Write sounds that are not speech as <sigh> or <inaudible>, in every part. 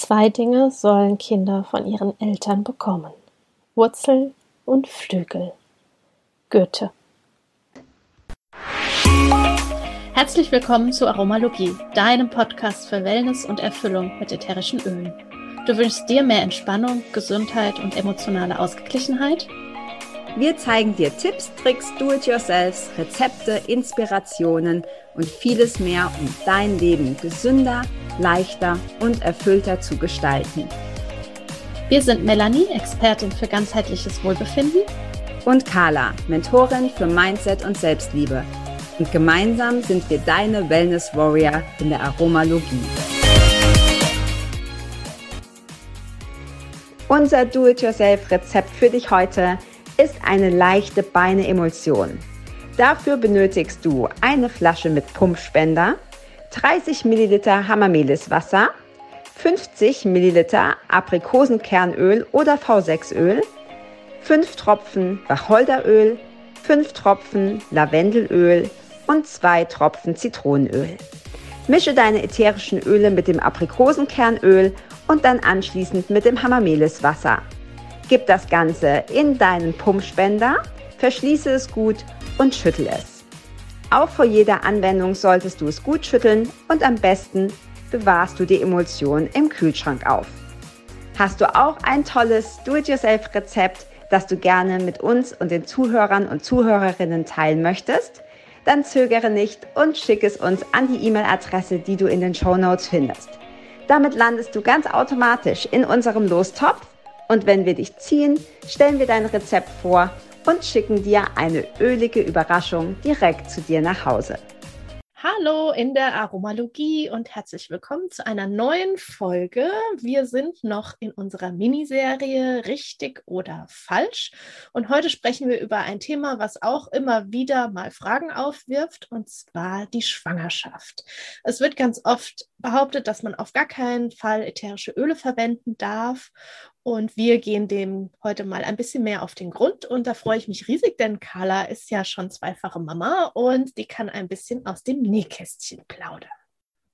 Zwei Dinge sollen Kinder von ihren Eltern bekommen. Wurzel und Flügel. Goethe. Herzlich willkommen zu Aromalogie, deinem Podcast für Wellness und Erfüllung mit ätherischen Ölen. Du wünschst dir mehr Entspannung, Gesundheit und emotionale Ausgeglichenheit? Wir zeigen dir Tipps, Tricks, Do-it-yourselfs, Rezepte, Inspirationen und vieles mehr, um dein Leben gesünder, leichter und erfüllter zu gestalten. Wir sind Melanie, Expertin für ganzheitliches Wohlbefinden. Und Carla, Mentorin für Mindset und Selbstliebe. Und gemeinsam sind wir deine Wellness Warrior in der Aromalogie. Unser Do-it-yourself-Rezept für dich heute ist eine leichte Beine-Emulsion. Dafür benötigst du eine Flasche mit Pumpspender, 30 Milliliter Hammermeliswasser, 50 Milliliter Aprikosenkernöl oder V6-Öl, 5 Tropfen Wacholderöl, 5 Tropfen Lavendelöl und 2 Tropfen Zitronenöl. Mische deine ätherischen Öle mit dem Aprikosenkernöl und dann anschließend mit dem Hammermeliswasser. Gib das Ganze in deinen Pumpspender, verschließe es gut und schüttel es. Auch vor jeder Anwendung solltest du es gut schütteln und am besten bewahrst du die Emulsion im Kühlschrank auf. Hast du auch ein tolles Do-it-yourself-Rezept, das du gerne mit uns und den Zuhörern und Zuhörerinnen teilen möchtest? Dann zögere nicht und schick es uns an die E-Mail-Adresse, die du in den Show Notes findest. Damit landest du ganz automatisch in unserem Lostopf und wenn wir dich ziehen, stellen wir dein Rezept vor und schicken dir eine ölige Überraschung direkt zu dir nach Hause. Hallo in der Aromalogie und herzlich willkommen zu einer neuen Folge. Wir sind noch in unserer Miniserie Richtig oder Falsch. Und heute sprechen wir über ein Thema, was auch immer wieder mal Fragen aufwirft, und zwar die Schwangerschaft. Es wird ganz oft behauptet, dass man auf gar keinen Fall ätherische Öle verwenden darf. Und wir gehen dem heute mal ein bisschen mehr auf den Grund. Und da freue ich mich riesig, denn Carla ist ja schon zweifache Mama und die kann ein bisschen aus dem Nähkästchen plaudern.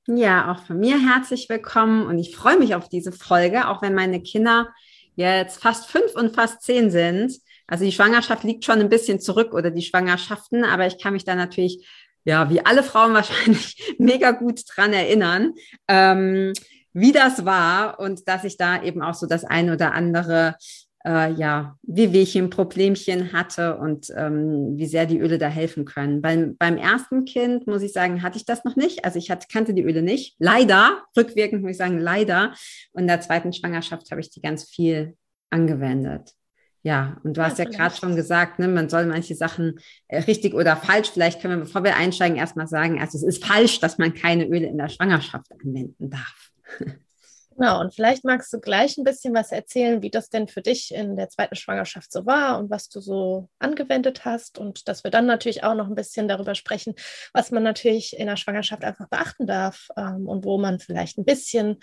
Ja, auch von mir herzlich willkommen und ich freue mich auf diese Folge, auch wenn meine Kinder jetzt fast fünf und fast zehn sind. Also die Schwangerschaft liegt schon ein bisschen zurück oder die Schwangerschaften, aber ich kann mich da natürlich, ja, wie alle Frauen wahrscheinlich <laughs> mega gut dran erinnern. Ähm, wie das war und dass ich da eben auch so das ein oder andere äh, ja, Wehwehchen, Problemchen hatte und ähm, wie sehr die Öle da helfen können. Beim, beim ersten Kind, muss ich sagen, hatte ich das noch nicht. Also ich hatte, kannte die Öle nicht. Leider, rückwirkend muss ich sagen, leider. Und in der zweiten Schwangerschaft habe ich die ganz viel angewendet. Ja, und du ja, hast ja gerade schon gesagt, ne, man soll manche Sachen äh, richtig oder falsch, vielleicht können wir, bevor wir einsteigen, erstmal sagen, also es ist falsch, dass man keine Öle in der Schwangerschaft anwenden darf. Genau, und vielleicht magst du gleich ein bisschen was erzählen, wie das denn für dich in der zweiten Schwangerschaft so war und was du so angewendet hast. Und dass wir dann natürlich auch noch ein bisschen darüber sprechen, was man natürlich in der Schwangerschaft einfach beachten darf ähm, und wo man vielleicht ein bisschen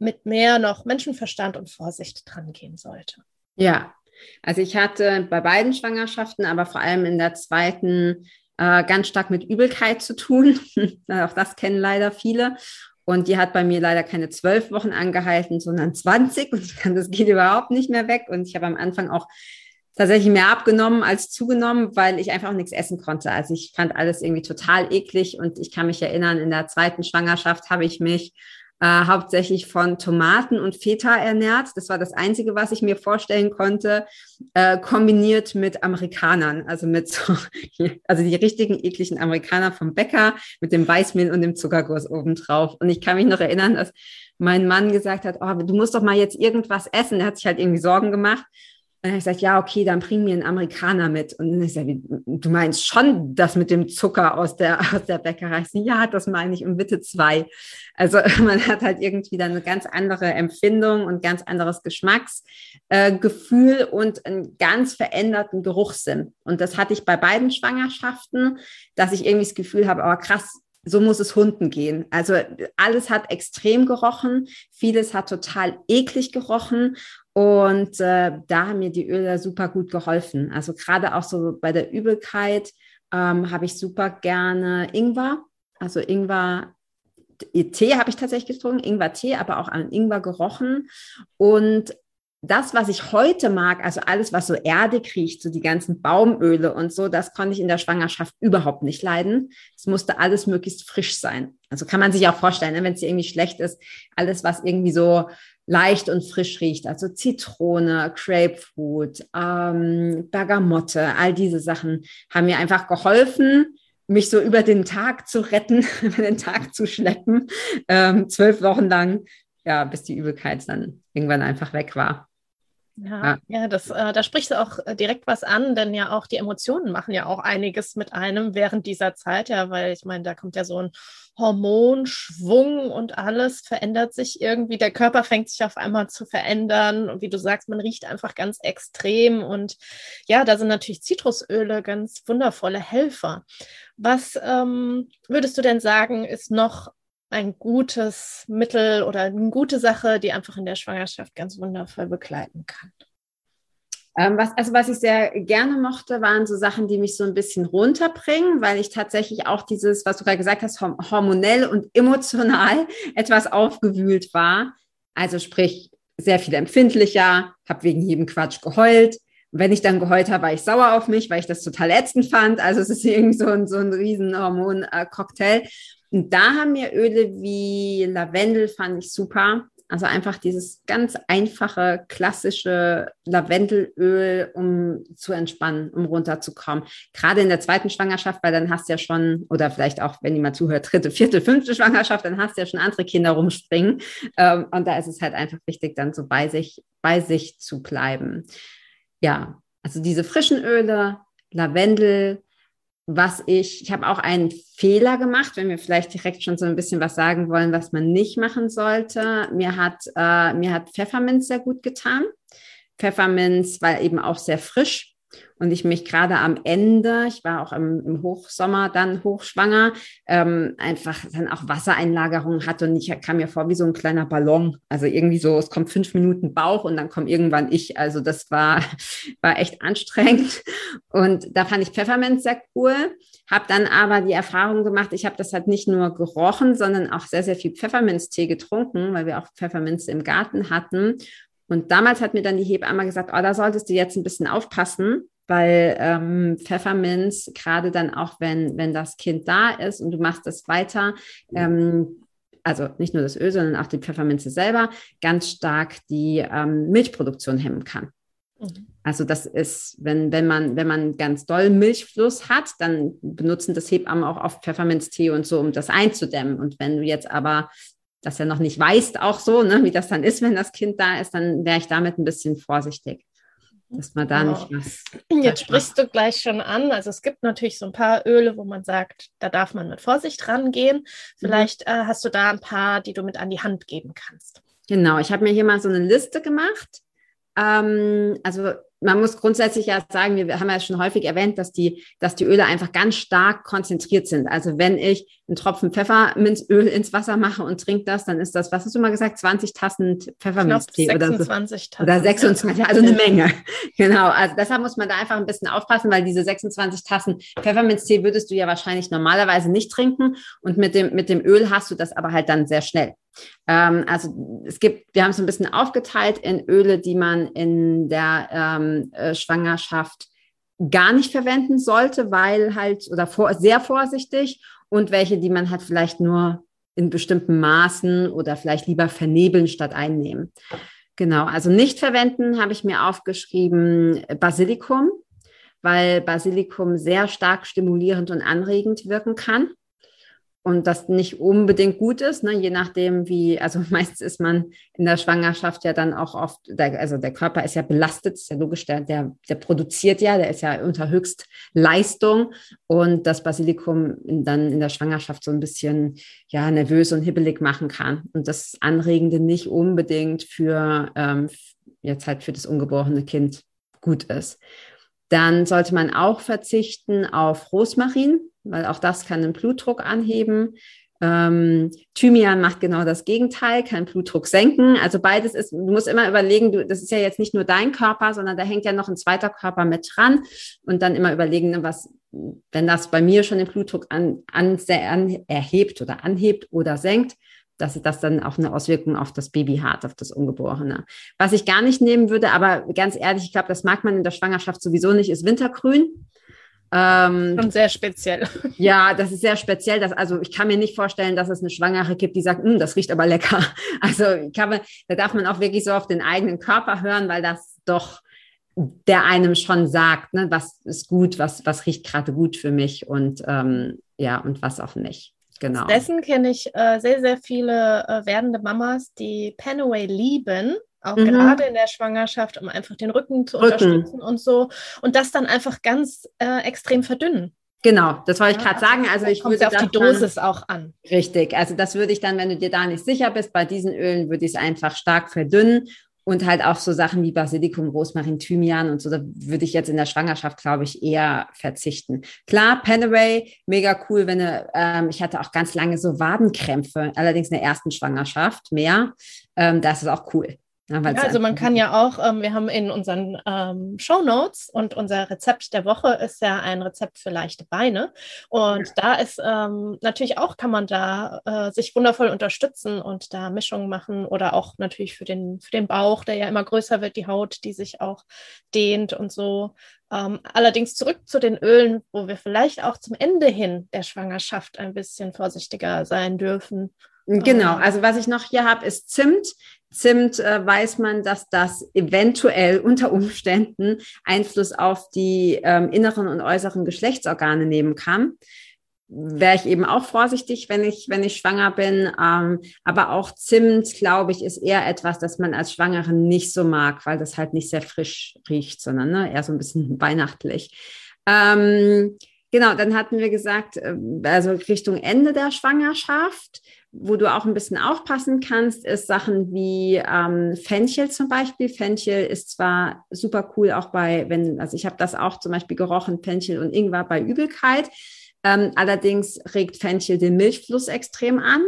mit mehr noch Menschenverstand und Vorsicht dran gehen sollte. Ja, also ich hatte bei beiden Schwangerschaften, aber vor allem in der zweiten äh, ganz stark mit Übelkeit zu tun. <laughs> Auch das kennen leider viele. Und die hat bei mir leider keine zwölf Wochen angehalten, sondern 20. Und das geht überhaupt nicht mehr weg. Und ich habe am Anfang auch tatsächlich mehr abgenommen als zugenommen, weil ich einfach auch nichts essen konnte. Also ich fand alles irgendwie total eklig. Und ich kann mich erinnern, in der zweiten Schwangerschaft habe ich mich äh, hauptsächlich von Tomaten und Feta ernährt. Das war das Einzige, was ich mir vorstellen konnte, äh, kombiniert mit Amerikanern, also mit so, <laughs> also die richtigen ekligen Amerikaner vom Bäcker mit dem Weißmehl und dem Zuckerguss obendrauf. Und ich kann mich noch erinnern, dass mein Mann gesagt hat, oh, du musst doch mal jetzt irgendwas essen. Er hat sich halt irgendwie Sorgen gemacht. Dann habe ich gesagt, ja, okay, dann bring mir einen Amerikaner mit. Und dann ist er, du meinst schon das mit dem Zucker aus der, <laughs> aus der Bäckerei? So, ja, das meine ich und bitte zwei. Also <laughs> man hat halt irgendwie dann eine ganz andere Empfindung und ganz anderes Geschmacksgefühl äh, und einen ganz veränderten Geruchssinn. Und das hatte ich bei beiden Schwangerschaften, dass ich irgendwie das Gefühl habe, aber oh, krass, so muss es Hunden gehen. Also alles hat extrem gerochen, vieles hat total eklig gerochen und äh, da haben mir die Öle super gut geholfen. Also gerade auch so bei der Übelkeit ähm, habe ich super gerne Ingwer. Also Ingwer Tee habe ich tatsächlich getrunken, Ingwer-Tee, aber auch an Ingwer gerochen. Und das, was ich heute mag, also alles, was so erdig riecht, so die ganzen Baumöle und so, das konnte ich in der Schwangerschaft überhaupt nicht leiden. Es musste alles möglichst frisch sein. Also kann man sich auch vorstellen, ne, wenn es irgendwie schlecht ist, alles, was irgendwie so leicht und frisch riecht, also Zitrone, Grapefruit, ähm, Bergamotte, all diese Sachen haben mir einfach geholfen, mich so über den Tag zu retten, <laughs> über den Tag zu schleppen, ähm, zwölf Wochen lang, ja, bis die Übelkeit dann irgendwann einfach weg war. Ja, ja, ja das, äh, da sprichst du auch äh, direkt was an, denn ja auch die Emotionen machen ja auch einiges mit einem während dieser Zeit, ja, weil ich meine, da kommt ja so ein Hormonschwung und alles verändert sich irgendwie. Der Körper fängt sich auf einmal zu verändern und wie du sagst, man riecht einfach ganz extrem und ja, da sind natürlich Zitrusöle ganz wundervolle Helfer. Was ähm, würdest du denn sagen, ist noch ein gutes Mittel oder eine gute Sache, die einfach in der Schwangerschaft ganz wundervoll begleiten kann. Ähm, was, also was ich sehr gerne mochte, waren so Sachen, die mich so ein bisschen runterbringen, weil ich tatsächlich auch dieses, was du gerade gesagt hast, hormonell und emotional <laughs> etwas aufgewühlt war. Also sprich, sehr viel empfindlicher, habe wegen jedem Quatsch geheult. wenn ich dann geheult habe, war ich sauer auf mich, weil ich das total ätzend fand. Also es ist <laughs> irgendwie so ein, so ein riesen Hormon-Cocktail. Und da haben mir Öle wie Lavendel fand ich super. Also einfach dieses ganz einfache, klassische Lavendelöl, um zu entspannen, um runterzukommen. Gerade in der zweiten Schwangerschaft, weil dann hast du ja schon, oder vielleicht auch, wenn jemand zuhört, dritte, vierte, fünfte Schwangerschaft, dann hast du ja schon andere Kinder rumspringen. Ähm, und da ist es halt einfach wichtig, dann so bei sich, bei sich zu bleiben. Ja, also diese frischen Öle, Lavendel, was ich, ich habe auch einen Fehler gemacht, wenn wir vielleicht direkt schon so ein bisschen was sagen wollen, was man nicht machen sollte. Mir hat, äh, mir hat Pfefferminz sehr gut getan. Pfefferminz war eben auch sehr frisch und ich mich gerade am Ende, ich war auch im, im Hochsommer dann hochschwanger, ähm, einfach dann auch Wassereinlagerungen hatte und ich kam mir vor wie so ein kleiner Ballon. Also irgendwie so, es kommt fünf Minuten Bauch und dann kommt irgendwann ich. Also das war, <laughs> war echt anstrengend. Und da fand ich Pfefferminz sehr cool. Habe dann aber die Erfahrung gemacht, ich habe das halt nicht nur gerochen, sondern auch sehr, sehr viel Pfefferminztee getrunken, weil wir auch Pfefferminz im Garten hatten. Und damals hat mir dann die Hebamme gesagt, oh, da solltest du jetzt ein bisschen aufpassen, weil ähm, Pfefferminz, gerade dann auch, wenn, wenn das Kind da ist und du machst es weiter, ähm, also nicht nur das Öl, sondern auch die Pfefferminze selber, ganz stark die ähm, Milchproduktion hemmen kann. Mhm. Also das ist, wenn, wenn, man, wenn man ganz doll Milchfluss hat, dann benutzen das Hebammen auch oft Pfefferminztee und so, um das einzudämmen. Und wenn du jetzt aber das ja noch nicht weißt, auch so, ne, wie das dann ist, wenn das Kind da ist, dann wäre ich damit ein bisschen vorsichtig dass man da nicht was. Jetzt sprichst du gleich schon an. Also es gibt natürlich so ein paar Öle, wo man sagt, da darf man mit Vorsicht rangehen. Mhm. Vielleicht mhm. äh, hast du da ein paar, die du mit an die Hand geben kannst. Genau, ich habe mir hier mal so eine Liste gemacht. Ähm, also man muss grundsätzlich ja sagen, wir haben ja schon häufig erwähnt, dass die, dass die Öle einfach ganz stark konzentriert sind. Also wenn ich einen Tropfen Pfefferminzöl ins Wasser mache und trinke das, dann ist das, was hast du mal gesagt, 20 Tassen Pfefferminztee oder so. Tassen. Oder 26, also eine Menge. <laughs> Genau. Also deshalb muss man da einfach ein bisschen aufpassen, weil diese 26 Tassen Pfefferminztee würdest du ja wahrscheinlich normalerweise nicht trinken. Und mit dem, mit dem Öl hast du das aber halt dann sehr schnell. Ähm, also es gibt, wir haben es ein bisschen aufgeteilt in Öle, die man in der ähm, äh, Schwangerschaft gar nicht verwenden sollte, weil halt oder vor, sehr vorsichtig und welche, die man halt vielleicht nur in bestimmten Maßen oder vielleicht lieber vernebeln statt einnehmen. Genau, also nicht verwenden habe ich mir aufgeschrieben Basilikum, weil Basilikum sehr stark stimulierend und anregend wirken kann und das nicht unbedingt gut ist, ne? je nachdem wie, also <laughs> meistens ist man in der Schwangerschaft ja dann auch oft, der, also der Körper ist ja belastet, ist ja logisch, der, der, der produziert ja, der ist ja unter Höchstleistung und das Basilikum dann in der Schwangerschaft so ein bisschen ja nervös und hibbelig machen kann und das Anregende nicht unbedingt für ähm, jetzt halt für das ungeborene Kind gut ist. Dann sollte man auch verzichten auf Rosmarin, weil auch das kann den Blutdruck anheben. Ähm, Thymian macht genau das Gegenteil, kann Blutdruck senken. Also beides ist, du musst immer überlegen, du, das ist ja jetzt nicht nur dein Körper, sondern da hängt ja noch ein zweiter Körper mit dran und dann immer überlegen, ne, was, wenn das bei mir schon den Blutdruck an, an, an, erhebt oder anhebt oder senkt, dass das dann auch eine Auswirkung auf das Baby hat, auf das Ungeborene. Was ich gar nicht nehmen würde, aber ganz ehrlich, ich glaube, das mag man in der Schwangerschaft sowieso nicht, ist Wintergrün. Ähm, Schon sehr speziell. <laughs> Ja, das ist sehr speziell. Dass, also ich kann mir nicht vorstellen, dass es eine Schwangere gibt, die sagt, hm, das riecht aber lecker. <laughs> Also man, da darf man auch wirklich so auf den eigenen Körper hören, weil das doch der einem schon sagt, ne, was ist gut, was, was riecht gerade gut für mich und ähm, ja, und was auch nicht. Genau. Dessen kenne ich äh, sehr, sehr viele äh, werdende Mamas, die Panaway lieben, auch mhm. gerade in der Schwangerschaft, um einfach den Rücken zu Rücken. unterstützen und so. Und das dann einfach ganz äh, extrem verdünnen. Genau, das wollte ich gerade sagen. Also ich würde auf die Dosis dann, auch an. Richtig. Also das würde ich dann, wenn du dir da nicht sicher bist, bei diesen Ölen würde ich es einfach stark verdünnen und halt auch so Sachen wie Basilikum, Rosmarin, Thymian und so, da würde ich jetzt in der Schwangerschaft, glaube ich, eher verzichten. Klar, Paneray, mega cool, wenn du, ähm, ich hatte auch ganz lange so Wadenkrämpfe, allerdings in der ersten Schwangerschaft mehr. Ähm, das ist auch cool. Ja, also man kann ja auch, ähm, wir haben in unseren ähm, Show Notes und unser Rezept der Woche ist ja ein Rezept für leichte Beine. Und ja. da ist ähm, natürlich auch, kann man da äh, sich wundervoll unterstützen und da Mischungen machen oder auch natürlich für den, für den Bauch, der ja immer größer wird, die Haut, die sich auch dehnt und so. Ähm, allerdings zurück zu den Ölen, wo wir vielleicht auch zum Ende hin der Schwangerschaft ein bisschen vorsichtiger sein dürfen. Genau, ähm. also was ich noch hier habe, ist Zimt. Zimt äh, weiß man, dass das eventuell unter Umständen Einfluss auf die ähm, inneren und äußeren Geschlechtsorgane nehmen kann. Wäre ich eben auch vorsichtig, wenn ich, wenn ich schwanger bin. Ähm, aber auch Zimt, glaube ich, ist eher etwas, das man als Schwangere nicht so mag, weil das halt nicht sehr frisch riecht, sondern ne, eher so ein bisschen <laughs> weihnachtlich. Ähm, genau, dann hatten wir gesagt, äh, also Richtung Ende der Schwangerschaft wo du auch ein bisschen aufpassen kannst, ist Sachen wie ähm, Fenchel zum Beispiel. Fenchel ist zwar super cool auch bei, wenn, also ich habe das auch zum Beispiel gerochen, Fenchel und Ingwer bei Übelkeit. Ähm, allerdings regt Fenchel den Milchfluss extrem an.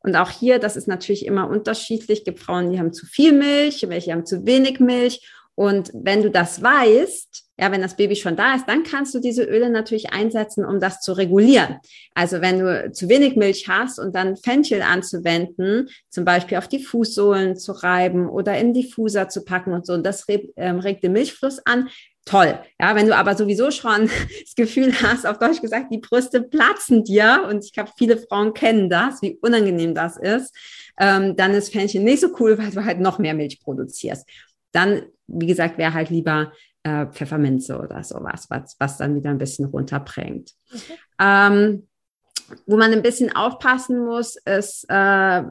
Und auch hier, das ist natürlich immer unterschiedlich. Es gibt Frauen, die haben zu viel Milch, welche haben zu wenig Milch. Und wenn du das weißt, ja, wenn das Baby schon da ist, dann kannst du diese Öle natürlich einsetzen, um das zu regulieren. Also wenn du zu wenig Milch hast und dann Fenchel anzuwenden, zum Beispiel auf die Fußsohlen zu reiben oder im Diffuser zu packen und so, und das ähm, regt den Milchfluss an, toll. Ja, wenn du aber sowieso schon <laughs> das Gefühl hast, auf Deutsch gesagt, die Brüste platzen dir, und ich glaube, viele Frauen kennen das, wie unangenehm das ist, ähm, dann ist Fenchel nicht so cool, weil du halt noch mehr Milch produzierst. Dann, wie gesagt, wäre halt lieber äh, Pfefferminze oder sowas, was, was dann wieder ein bisschen runterbringt. Okay. Ähm, wo man ein bisschen aufpassen muss, ist äh,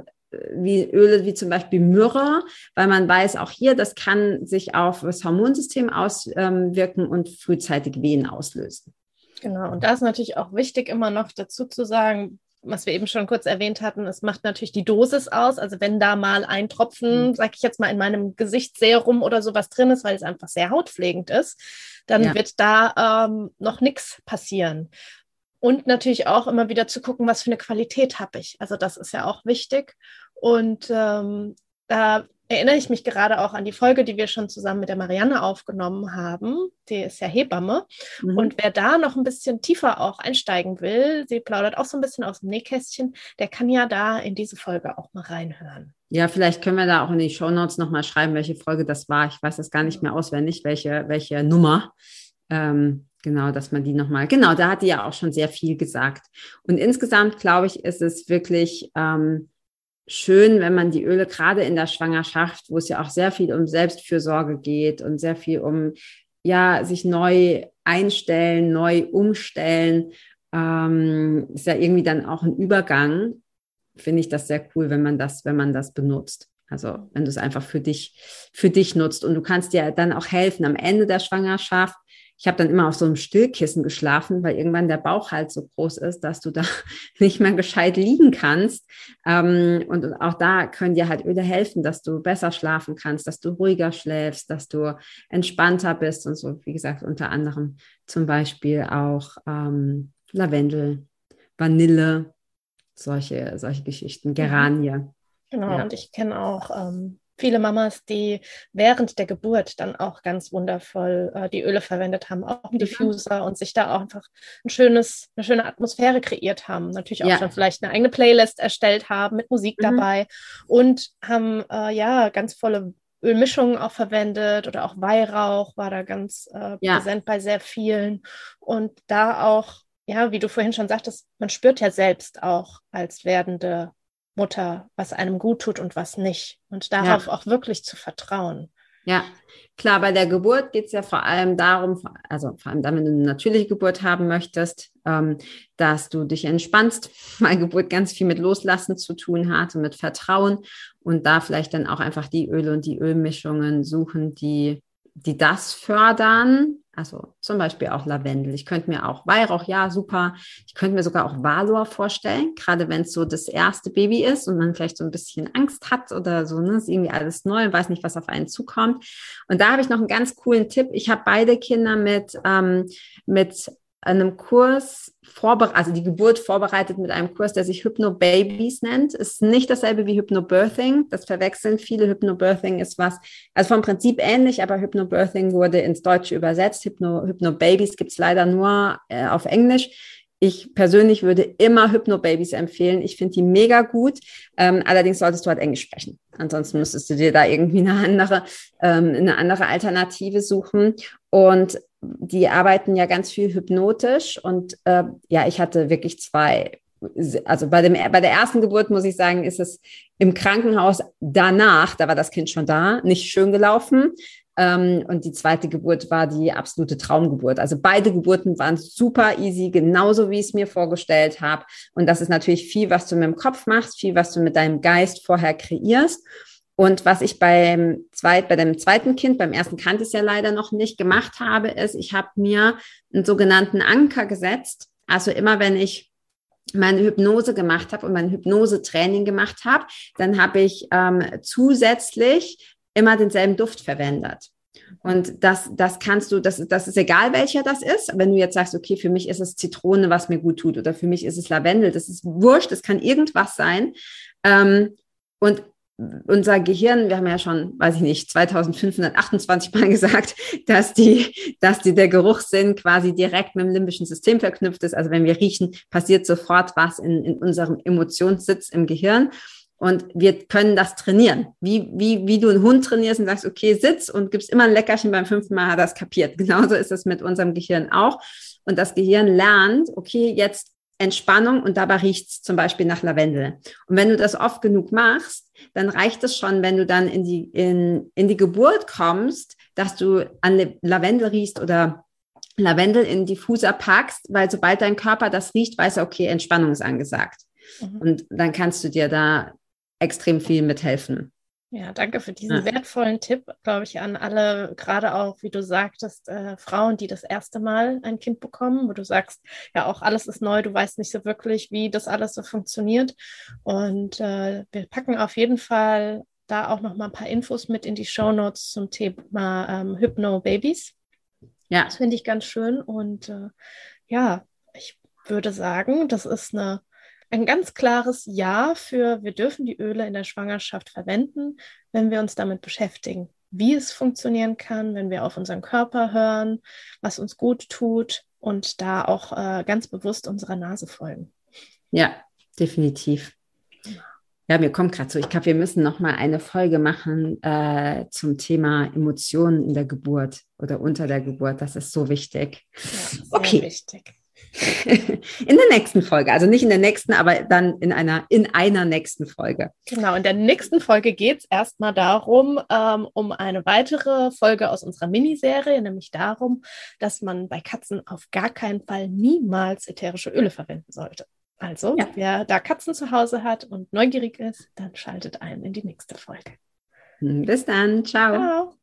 wie Öle wie zum Beispiel Myrrhe, weil man weiß, auch hier, das kann sich auf das Hormonsystem auswirken ähm, und frühzeitig Wehen auslösen. Genau, und da ist natürlich auch wichtig, immer noch dazu zu sagen, was wir eben schon kurz erwähnt hatten, es macht natürlich die Dosis aus. Also wenn da mal ein Tropfen, mhm. sag ich jetzt mal, in meinem Gesichtsserum oder sowas drin ist, weil es einfach sehr hautpflegend ist, dann ja. wird da ähm, noch nichts passieren. Und natürlich auch immer wieder zu gucken, was für eine Qualität habe ich. Also das ist ja auch wichtig. Und ähm, da erinnere ich mich gerade auch an die Folge, die wir schon zusammen mit der Marianne aufgenommen haben. Die ist ja Hebamme. Mhm. Und wer da noch ein bisschen tiefer auch einsteigen will, sie plaudert auch so ein bisschen aus dem Nähkästchen, der kann ja da in diese Folge auch mal reinhören. Ja, vielleicht können wir da auch in die Show Notes nochmal schreiben, welche Folge das war. Ich weiß das gar nicht mehr auswendig, welche, welche Nummer. Ähm, genau, dass man die nochmal, genau, da hat die ja auch schon sehr viel gesagt. Und insgesamt, glaube ich, ist es wirklich, ähm, schön, wenn man die Öle gerade in der Schwangerschaft, wo es ja auch sehr viel um Selbstfürsorge geht und sehr viel um ja sich neu einstellen, neu umstellen, ähm, ist ja irgendwie dann auch ein Übergang. Finde ich das sehr cool, wenn man das, wenn man das benutzt. Also wenn du es einfach für dich, für dich nutzt und du kannst dir dann auch helfen am Ende der Schwangerschaft ich habe dann immer auf so einem Stillkissen geschlafen, weil irgendwann der Bauch halt so groß ist, dass du da <laughs> nicht mehr gescheit liegen kannst. Ähm, und auch da können dir halt Öle helfen, dass du besser schlafen kannst, dass du ruhiger schläfst, dass du entspannter bist und so. Wie gesagt, unter anderem zum Beispiel auch ähm, Lavendel, Vanille, solche, solche Geschichten, mhm. Geranie. Genau, ja. und ich kenne auch ähm, viele Mamas, die während der Geburt dann auch ganz wundervoll äh, die Öle verwendet haben, auch im Diffuser und sich da auch einfach ein schönes, eine schöne Atmosphäre kreiert haben. Natürlich auch ja. schon vielleicht eine eigene Playlist erstellt haben mit Musik mhm. dabei und haben äh, ja ganz volle Ölmischungen auch verwendet oder auch Weihrauch war da ganz äh, ja. präsent bei sehr vielen. Und da auch, ja, wie du vorhin schon sagtest, man spürt ja selbst auch als werdende Mutter, was einem gut tut und was nicht. Und darauf ja. auch wirklich zu vertrauen. Ja, klar, bei der Geburt geht es ja vor allem darum, also vor allem dann, wenn du eine natürliche Geburt haben möchtest, ähm, dass du dich entspannst, <laughs> weil Geburt ganz viel mit Loslassen zu tun hat und mit Vertrauen und da vielleicht dann auch einfach die Öle und die Ölmischungen suchen, die, die das fördern also zum Beispiel auch Lavendel. Ich könnte mir auch Weihrauch, ja, super. Ich könnte mir sogar auch Valor vorstellen, gerade wenn es so das erste Baby ist und man vielleicht so ein bisschen Angst hat oder so, ne, ist irgendwie alles neu und weiß nicht, was auf einen zukommt. Und da habe ich noch einen ganz coolen Tipp. Ich habe beide Kinder mit, ähm, mit einem Kurs vorbereitet, also die Geburt vorbereitet mit einem Kurs, der sich Hypnobabys nennt. Ist nicht dasselbe wie Hypnobirthing. Das verwechseln viele. Hypnobirthing ist was, also vom Prinzip ähnlich, aber Hypnobirthing wurde ins Deutsche übersetzt. Hypno, Hypnobabys gibt es leider nur äh, auf Englisch. Ich persönlich würde immer Hypnobabys empfehlen. Ich finde die mega gut. Ähm, allerdings solltest du halt Englisch sprechen. Ansonsten müsstest du dir da irgendwie eine andere, ähm, eine andere Alternative suchen. Und die arbeiten ja ganz viel hypnotisch und äh, ja, ich hatte wirklich zwei. Also bei, dem, bei der ersten Geburt muss ich sagen, ist es im Krankenhaus danach, da war das Kind schon da, nicht schön gelaufen. Ähm, und die zweite Geburt war die absolute Traumgeburt. Also beide Geburten waren super easy, genauso wie ich es mir vorgestellt habe. Und das ist natürlich viel, was du mit dem Kopf machst, viel, was du mit deinem Geist vorher kreierst. Und was ich beim zweit, bei dem zweiten Kind, beim ersten kannte ich es ja leider noch nicht, gemacht habe, ist, ich habe mir einen sogenannten Anker gesetzt. Also immer wenn ich meine Hypnose gemacht habe und mein Hypnose-Training gemacht habe, dann habe ich ähm, zusätzlich immer denselben Duft verwendet. Und das, das kannst du, das, das ist egal, welcher das ist. Wenn du jetzt sagst, okay, für mich ist es Zitrone, was mir gut tut, oder für mich ist es Lavendel, das ist wurscht, das kann irgendwas sein. Ähm, und unser Gehirn, wir haben ja schon, weiß ich nicht, 2528 Mal gesagt, dass die, dass die, der Geruchssinn quasi direkt mit dem limbischen System verknüpft ist. Also wenn wir riechen, passiert sofort was in, in unserem Emotionssitz im Gehirn. Und wir können das trainieren. Wie, wie, wie du einen Hund trainierst und sagst, okay, sitz und gibst immer ein Leckerchen beim fünften Mal, hat das kapiert. <laughs> Genauso ist es mit unserem Gehirn auch. Und das Gehirn lernt, okay, jetzt Entspannung und dabei riecht es zum Beispiel nach Lavendel. Und wenn du das oft genug machst, dann reicht es schon, wenn du dann in die, in, in die Geburt kommst, dass du an Lavendel riechst oder Lavendel in Diffuser packst, weil sobald dein Körper das riecht, weiß er, okay, Entspannung ist angesagt. Mhm. Und dann kannst du dir da extrem viel mithelfen. Ja, danke für diesen ja. wertvollen Tipp, glaube ich, an alle, gerade auch, wie du sagtest, äh, Frauen, die das erste Mal ein Kind bekommen, wo du sagst, ja, auch alles ist neu, du weißt nicht so wirklich, wie das alles so funktioniert. Und äh, wir packen auf jeden Fall da auch noch mal ein paar Infos mit in die Show Notes zum Thema ähm, Hypno-Babys. Ja. Das finde ich ganz schön. Und äh, ja, ich würde sagen, das ist eine ein ganz klares Ja für, wir dürfen die Öle in der Schwangerschaft verwenden, wenn wir uns damit beschäftigen, wie es funktionieren kann, wenn wir auf unseren Körper hören, was uns gut tut und da auch äh, ganz bewusst unserer Nase folgen. Ja, definitiv. Ja, mir kommt gerade so, ich glaube, wir müssen noch mal eine Folge machen äh, zum Thema Emotionen in der Geburt oder unter der Geburt. Das ist so wichtig. Ja, okay. Wichtig. <laughs> in der nächsten Folge. Also nicht in der nächsten, aber dann in einer, in einer nächsten Folge. Genau, in der nächsten Folge geht es erstmal darum, ähm, um eine weitere Folge aus unserer Miniserie, nämlich darum, dass man bei Katzen auf gar keinen Fall niemals ätherische Öle verwenden sollte. Also, ja. wer da Katzen zu Hause hat und neugierig ist, dann schaltet ein in die nächste Folge. Bis dann. Ciao. Ciao.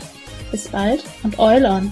Bis bald und Eulon!